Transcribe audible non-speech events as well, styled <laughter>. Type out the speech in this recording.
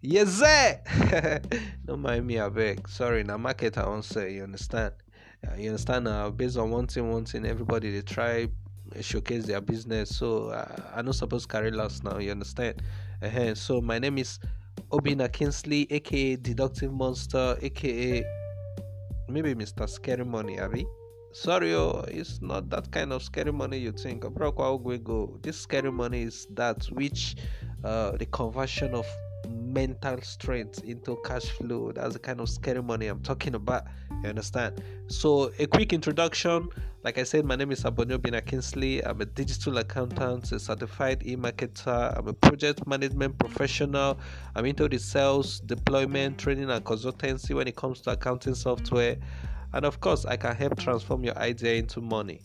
Yes, sir. <laughs> Don't mind me, I beg. Sorry, now market I won't say. You understand? Uh, you understand? Now, based on one thing, one thing, everybody they try uh, showcase their business. So uh, I not supposed carry loss now. You understand? Uh-huh. So my name is Obina Kinsley, aka Deductive Monster, aka maybe Mr. Scary Money, Abby. Sorry, oh, it's not that kind of scary money you think. This scary money is that which uh, the conversion of mental strength into cash flow. That's the kind of scary money I'm talking about. You understand? So, a quick introduction. Like I said, my name is Abonio Bina Kinsley. I'm a digital accountant, a certified e-marketer. I'm a project management professional. I'm into the sales, deployment, training, and consultancy when it comes to accounting software. And of course, I can help transform your idea into money.